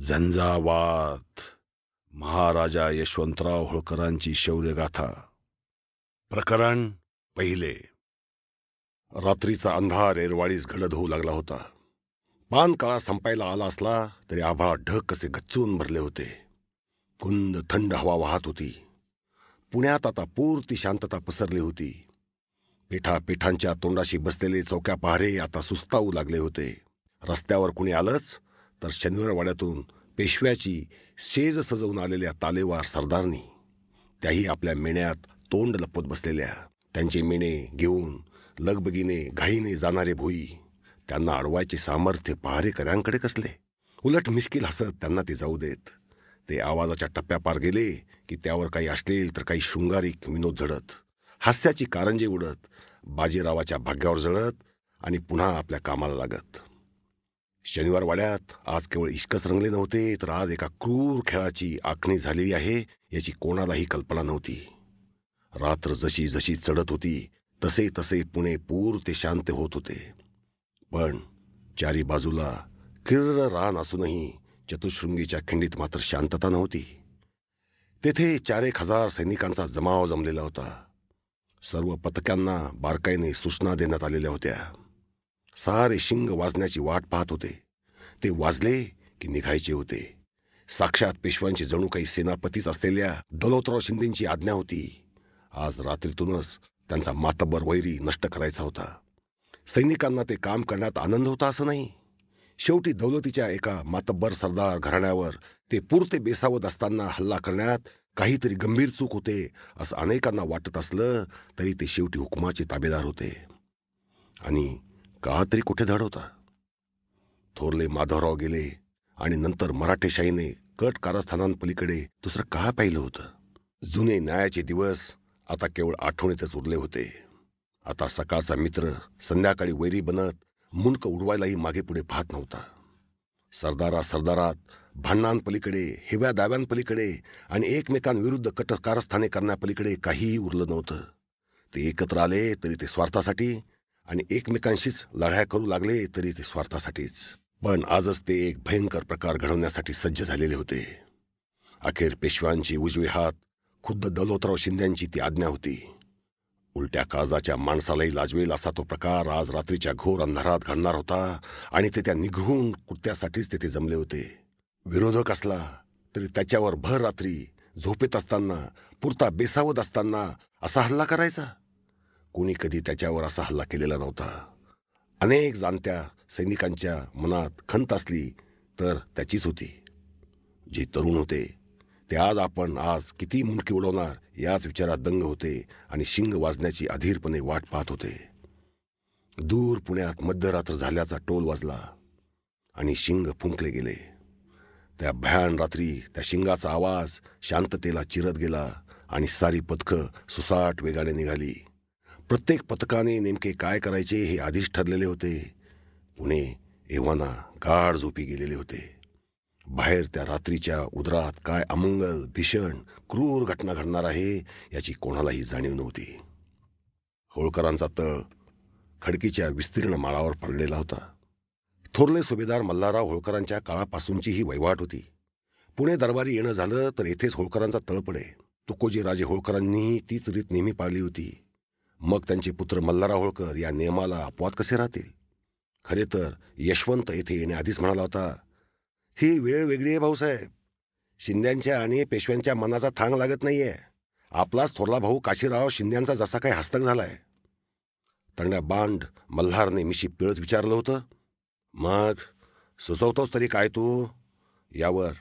झंझावात. महाराजा यशवंतराव होळकरांची शौर्यगाथा. प्रकरण पहिले. रात्रीचा अंधार एरवाळीस घडत होऊ लागला होता. पान काळा संपायला आला असला तरी आभाळ ढग कसे गच्चून भरले होते. कुंद थंड हवा वाहत होती. पुण्यात आता पूर्ती शांतता पसरली होती. पेठा पेठांच्या तोंडाशी बसलेले चौक्या पहारे आता सुस्तावू लागले होते. रस्त्यावर कुणी आलंच? तर शनिवारवाड्यातून पेशव्याची शेज सजवून आलेल्या तालेवार सरदारनी त्याही आपल्या मेण्यात तोंड लपवत बसलेल्या त्यांचे मेणे घेऊन लगबगीने घाईने जाणारे भोई त्यांना अडवायचे सामर्थ्य पहारेकऱ्यांकडे कसले? उलट मिश्किल हसत त्यांना ते जाऊ देत. ते आवाजाच्या टप्प्यापार गेले की त्यावर काही असलेल तर काही शृंगारिक विनोद झडत. हास्याची कारंजे उडत बाजीरावाच्या भाग्यावर जळत आणि पुन्हा आपल्या कामाला लागत. शनिवार वाड्यात आज केवळ इश्कच रंगले नव्हते तर आज एका क्रूर खेळाची आखणी झालेली आहे याची कोणालाही कल्पना नव्हती. रात्र जशी जशी चढत होती तसे तसे पुणे पूर ते शांत होत होते. पण चारी बाजूला किर्र रान असूनही चतुशृंगीच्या खिंडीत मात्र शांतता नव्हती. तेथे चार एक हजार सैनिकांचा जमाव जमलेला होता. सर्व पथकांना बारकाईने सूचना देण्यात आलेल्या होत्या. सारे शिंग वाजण्याची वाट पाहत होते. ते वाजले की निघायचे होते. साक्षात पेशव्यांची जणू काही सेनापतीच असलेल्या दौलतराव शिंदेची आज्ञा होती. आज रात्रीतूनच त्यांचा मातब्बर वैरी नष्ट करायचा होता. सैनिकांना ते काम करण्यात आनंद होता असं नाही. शेवटी दौलतीच्या एका मातब्बर सरदार घराण्यावर ते पुरते बेसावत असताना हल्ला करण्यात काहीतरी गंभीर चूक होते असं अनेकांना वाटत असलं तरी ते शेवटी हुकुमाचे ताबेदार होते. आणि का तरी कुठे धड होता थोरले माधवराव गेले आणि नंतर मराठेशाहीने कट कारस्थानांपलीकडे दुसरं का पाहिलं होतं? जुने न्यायाचे दिवस आता केवळ आठवणीतच उरले होते. आता सकाळचा मित्र संध्याकाळी वैरी बनत मुंडक उडवायलाही मागे पुढे पाहत नव्हता. सरदारा सरदारात भांडणांपलीकडे हिव्या दाव्यांपलीकडे आणि एकमेकांविरुद्ध कट कारस्थाने करण्यापलीकडे काहीही उरलं नव्हतं. ते एकत्र आले तरी ते स्वार्थासाठी आणि एकमेकांशीच लढाया करू लागले तरी ते स्वार्थासाठीच. पण आजच ते एक भयंकर प्रकार घडवण्यासाठी सज्ज झालेले होते. अखेर पेशव्यांची उजवे हात खुद्द दलोतराव शिंद्यांची ती आज्ञा होती. उलट्या काळजाच्या माणसालाही लाजवेल असा तो प्रकार आज रात्रीच्या घोर अंधारात घडणार होता आणि ते त्या निघून कुत्त्यासाठीच तेथे जमले होते. विरोधक असला तरी त्याच्यावर भर रात्री झोपेत असताना पुरता बेसावत असताना असा हल्ला करायचा? कोणी कधी त्याच्यावर असा हल्ला केलेला नव्हता. अनेक जाणत्या सैनिकांच्या मनात खंत असली तर त्याचीच होती. जे तरुण होते ते आज आपण आज किती मुंडकी उडवणार याच विचारात दंग होते आणि शिंग वाजण्याची अधीरपणे वाट पाहत होते. दूर पुण्यात मध्यरात्र झाल्याचा टोल वाजला आणि शिंग फुंकले गेले. त्या भयान रात्री त्या शिंगाचा आवाज शांततेला चिरत गेला आणि सारी पथकं सुसाट वेगाने निघाली. प्रत्येक पथकाने नेमके काय करायचे हे आधीच ठरलेले होते. पुणे एव्हाना गाढ झोपी गेलेले होते. बाहेर त्या रात्रीच्या उदरात काय अमंगल भीषण क्रूर घटना घडणार आहे याची कोणालाही जाणीव नव्हती. होळकरांचा तळ खडकीच्या विस्तीर्ण माळावर पडलेला होता. थोरले सुभेदार मल्हारराव होळकरांच्या काळापासूनची ही वैवाट होती. पुणे दरबारी येणं झालं तर येथेच होळकरांचा तळ पडे. तुकोजी राजे होळकरांनीही तीच रीत नेहमी पाळली होती. मग त्यांचे पुत्र मल्हारराव होळकर या नियमाला अपवाद कसे राहतील? खरे तर यशवंत येथे येण्याआधीच म्हणाला होता ही वेळ वेगळी आहे भाऊसाहेब. शिंद्यांच्या आणि पेशव्यांच्या मनाचा थांग लागत नाहीये. आपलाच थोरला भाऊ काशीराव शिंद्यांचा जसा काही हस्तक झालाय. तंड्या बांड मल्हारने मिशी पिळत विचारलं होतं मग सुचवतोस तरी काय तू? यावर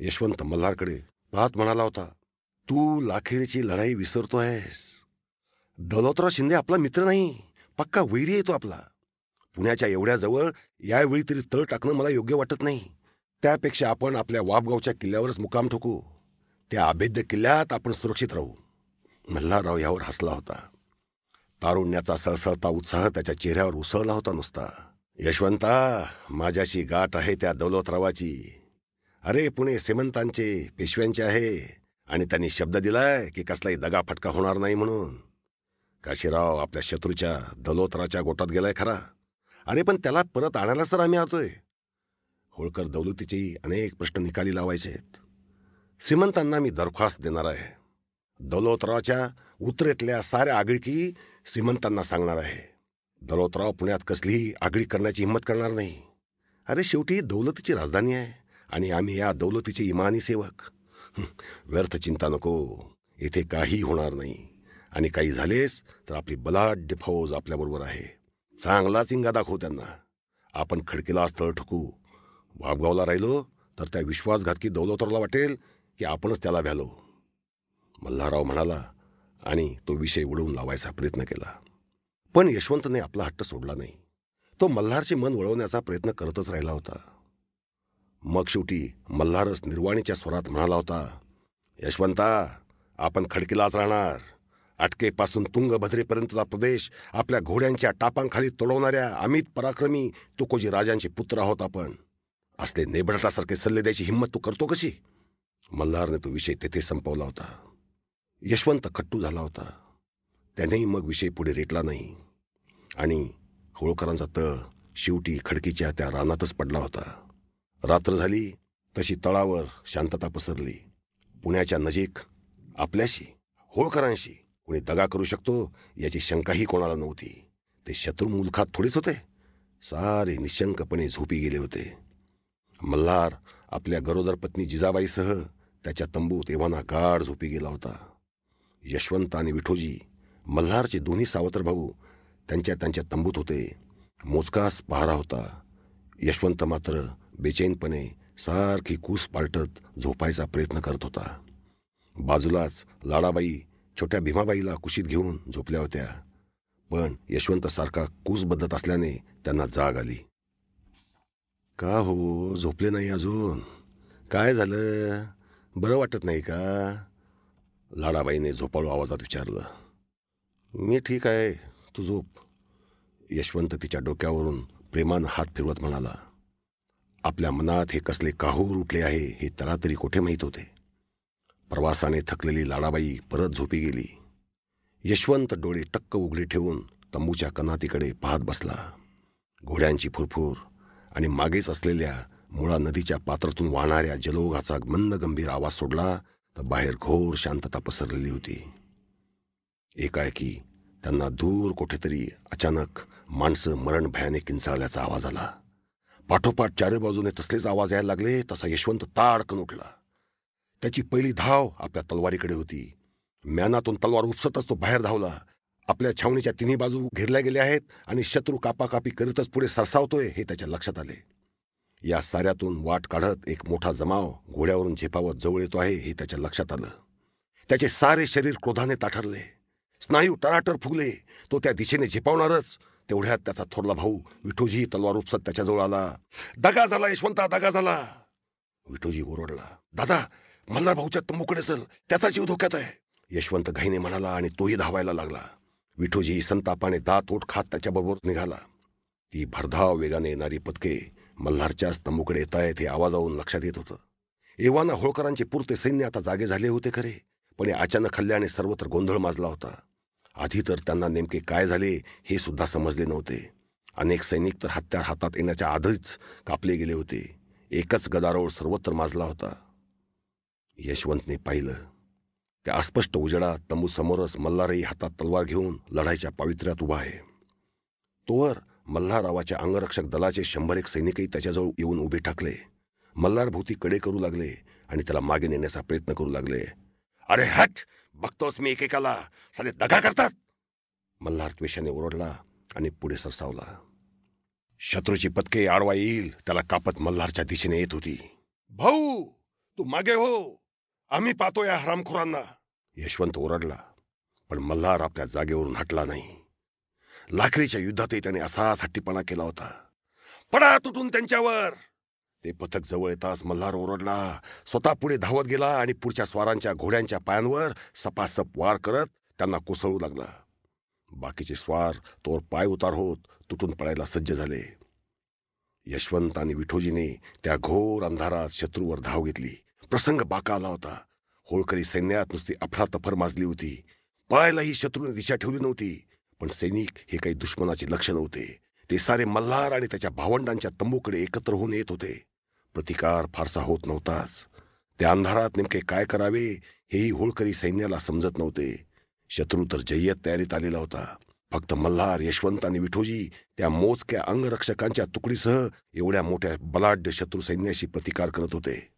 यशवंत मल्हारकडे पाहत म्हणाला होता तू लाखेरीची लढाई विसरतो आहेस दौलतराव शिंदे आपला मित्र नाही. पक्का वैरी येतो आपला. पुण्याच्या एवढ्या जवळ यावेळी तरी तळ टाकणं मला योग्य वाटत नाही. त्यापेक्षा आपण आपल्या वापगावच्या किल्ल्यावरच मुकाम ठोकू. त्या अभेद्य किल्ल्यात आपण सुरक्षित राहू. मल्हारराव यावर हसला होता. तारुण्याचा सळसळता उत्साह त्याच्या चेहऱ्यावर उसळला होता नुसता. यशवंता माझ्याशी गाठ आहे त्या दौलतरावाची. अरे पुणे श्रीमंतांचे पेशव्यांचे आहे. आणि त्यांनी शब्द दिलाय की कसलाही दगाफटका होणार नाही म्हणून. काशीराव आपल्या शत्रूच्या दलोतराच्या गोटात गेलाय खरा. अरे पण त्याला परत आणायलाच तर आम्ही आतोय होळकर दौलतीचे अनेक प्रश्न निकाली लावायचे आहेत श्रीमंतांना मी दरख्वास्त देणार आहे. दौलतरावच्या उत्तरेतल्या साऱ्या आगळीकी श्रीमंतांना सांगणार आहे. दौलतराव पुण्यात कसलीही आगळी करण्याची हिंमत करणार नाही. अरे शेवटी दौलतीची राजधानी आहे आणि आम्ही या दौलतीचे इमानी सेवक. व्यर्थ चिंता नको. इथे काही होणार नाही. आणि काही झालेस तर आपली बलाढ्य फौज आपल्याबरोबर आहे. चांगला चिंगा दाखवू त्यांना. आपण खडकीला स्थळ ठोकू. वाबगावला राहिलो तर त्या विश्वासघातकी दौलतरावला वाटेल की आपणच त्याला भ्यालो. मल्हारराव म्हणाला आणि तो विषय उडवून लावायचा प्रयत्न केला. पण यशवंतने आपला हट्ट सोडला नाही. तो मल्हारचे मन वळवण्याचा प्रयत्न करतच राहिला होता. मग शेवटी मल्हारच निर्वाणीच्या स्वरात म्हणाला होता यशवंता आपण खडकीलाच राहणार. अटकेपासून तुंगभद्रेपर्यंतचा प्रदेश आपल्या घोड्यांच्या टापांखाली तोडवणाऱ्या अमित पराक्रमी तुकोजी राजांचे पुत्र आहोत आपण. असले नेबटासारखे सल्ले द्यायची हिंमत तू करतो कशी? मल्हारने तो विषय तेथे संपवला होता. यशवंत खट्टू झाला होता. त्यानेही मग विषय पुढे रेटला नाही. आणि होळकरांचा तळ शेवटी खडकीच्या त्या रानातच पडला होता. रात्र झाली तशी तळावर शांतता पसरली. पुण्याच्या नजीक आपल्याशी होळकरांशी कोणी दगा करू शकतो याची शंकाही कोणाला नव्हती. ते शत्रू मुलखात थोडीच होते. सारे निशंकपणे झोपी गेले होते. मल्हार आपल्या गरोदर पत्नी जिजाबाईसह त्याच्या तंबूत एव्हाना गाढ झोपी गेला होता. यशवंत आणि विठोजी मल्हारचे दोन्ही सावत्र भाऊ त्यांच्या त्यांच्या तंबूत होते. मोजकाच पहारा होता. यशवंत मात्र बेचैनपणे सारखी कूस पालटत झोपायचा प्रयत्न करत होता. बाजूलाच लाडाबाई छोट्या भीमाबाईला कुशीत घेऊन झोपल्या होत्या. पण यशवंत सारखा कूस बदलत असल्याने त्यांना जाग आली. का हो? झोपले नाही अजून? काय झालं? बरं वाटत नाही का? लाडाबाईने झोपाळू आवाजात विचारलं. मी ठीक आहे. तू झोप. यशवंत तिच्या डोक्यावरून प्रेमानं हात फिरवत म्हणाला. आपल्या मनात हे कसले काहूर उठले आहे हे त्याला तरी कोठे माहीत होते? प्रवासाने थकलेली लाडाबाई परत झोपी गेली. यशवंत डोळे टक्क उघडे ठेवून तंबूच्या कनातीकडे पाहत बसला. घोड्यांची फुरफुर आणि मागेच असलेल्या मुळा नदीच्या पात्रातून वाहणाऱ्या जलोगाचा मंद गंभीर आवाज सोडला तर बाहेर घोर शांतता पसरलेली होती. एकाएकी त्यांना दूर कुठेतरी अचानक माणसं मरण भयाने किंचाळल्याचा आवाज आला. पाठोपाठ चारे बाजूने तसलेच आवाज यायला लागले तसा यशवंत ताडकन उठला. त्याची पहिली धाव आपल्या तलवारीकडे होती. म्यानातून तलवार उपसतच तो बाहेर धावला. आपल्या छावणीच्या तिन्ही बाजू घेरल्या गेल्या आहेत आणि शत्रू कापाकापी करीतच पुढे सरसावतोय हे त्याच्या लक्षात आले. या साऱ्यातून वाट काढत एक मोठा जमाव घोड्यावरून झेपावत जवळ येतो आहे हे त्याच्या लक्षात आलं. त्याचे सारे शरीर क्रोधाने ताठरले. स्नायू टराटर फुगले. तो त्या दिशेने झेपावणारच. तेवढ्यात त्याचा थोरला भाऊ विठोजी तलवार उपसत त्याच्याजवळ आला. दगा झाला यशवंता दगा झाला. विठोजी ओरडला. दादा मल्हार भाऊच्या तंबूकडे चल त्याचा जीव धोक्यात आहे. यशवंत घाईने म्हणाला आणि तोही धावायला लागला. विठोजी संतापाने दात ओठ खात त्याच्याबरोबर निघाला. ती भरधाव वेगाने येणारी पथके मल्हारच्याच तंबूकडे येत आहेत हे आवाजावरून लक्षात येत होतं. एव्हाना होळकरांचे पुरते सैन्य आता जागे झाले होते खरे पण अचानक हल्ल्याने सर्वत्र गोंधळ माजला होता. आधी तर त्यांना नेमके काय झाले हे सुद्धा समजले नव्हते. अनेक सैनिक तर हत्यार हातात येण्याच्या आधीच कापले गेले होते. एकच गदारोळ सर्वत्र माजला होता. यशवंतने पाहिलं. त्या अस्पष्ट उजेडा तंबू समोरच मल्हारही हातात तलवार घेऊन लढाईच्या पावित्र्यात उभा आहे. तोवर मल्हाररावाच्या अंगरक्षक दलाचे शंभर एक सैनिकही त्याच्याजवळ येऊन उभे ठाकले. मल्हार भोवती कडे करू लागले आणि त्याला मागे नेण्याचा प्रयत्न करू लागले. अरे हट! बघतोच मी एकेकाला. सारे दगा करतात. मल्हार त्वेषाने ओरडला आणि पुढे सरसावला. शत्रूची पतके आडवा येईल. त्याला कापत मल्हारच्या दिशेने येत होती. भाऊ! तू मागे हो. आम्ही पाहतो या हरामखोरांना. यशवंत ओरडला पण मल्हार आपल्या जागेवरून हटला नाही. लाखरीच्या युद्धातही त्याने असाच हट्टीपणा केला होता. पडा तुटून त्यांच्यावर! ते पथक जवळ येताच मल्हार ओरडला स्वतः पुढे धावत गेला आणि पुढच्या स्वारांच्या घोड्यांच्या पायांवर सपासप वार करत त्यांना कोसळू लागला. बाकीचे स्वार तोर पाय उतार होत तुटून पडायला सज्ज झाले. यशवंत आणि विठोजीने त्या घोर अंधारात शत्रूवर धाव घेतली. प्रसंग बाका आला होता. होळकरी सैन्यात नुसती अफरातफर माजली होती. पळायलाही शत्रूने दिशा ठेवली नव्हती. पण सैनिक हे काही दुश्मनाचे लक्ष नव्हते. ते सारे मल्हार आणि त्याच्या भावंडांच्या तंबूकडे एकत्र होऊन येत होते. प्रतिकार फारसा होत नव्हताच. त्या अंधारात नेमके काय करावे हेही होळकरी सैन्याला समजत नव्हते. शत्रू तर जय्यत तयारीत आलेला होता. फक्त मल्हार यशवंत आणि विठोजी त्या मोजक्या अंगरक्षकांच्या तुकडीसह एवढ्या मोठ्या बलाढ्य शत्रू सैन्याशी प्रतिकार करत होते.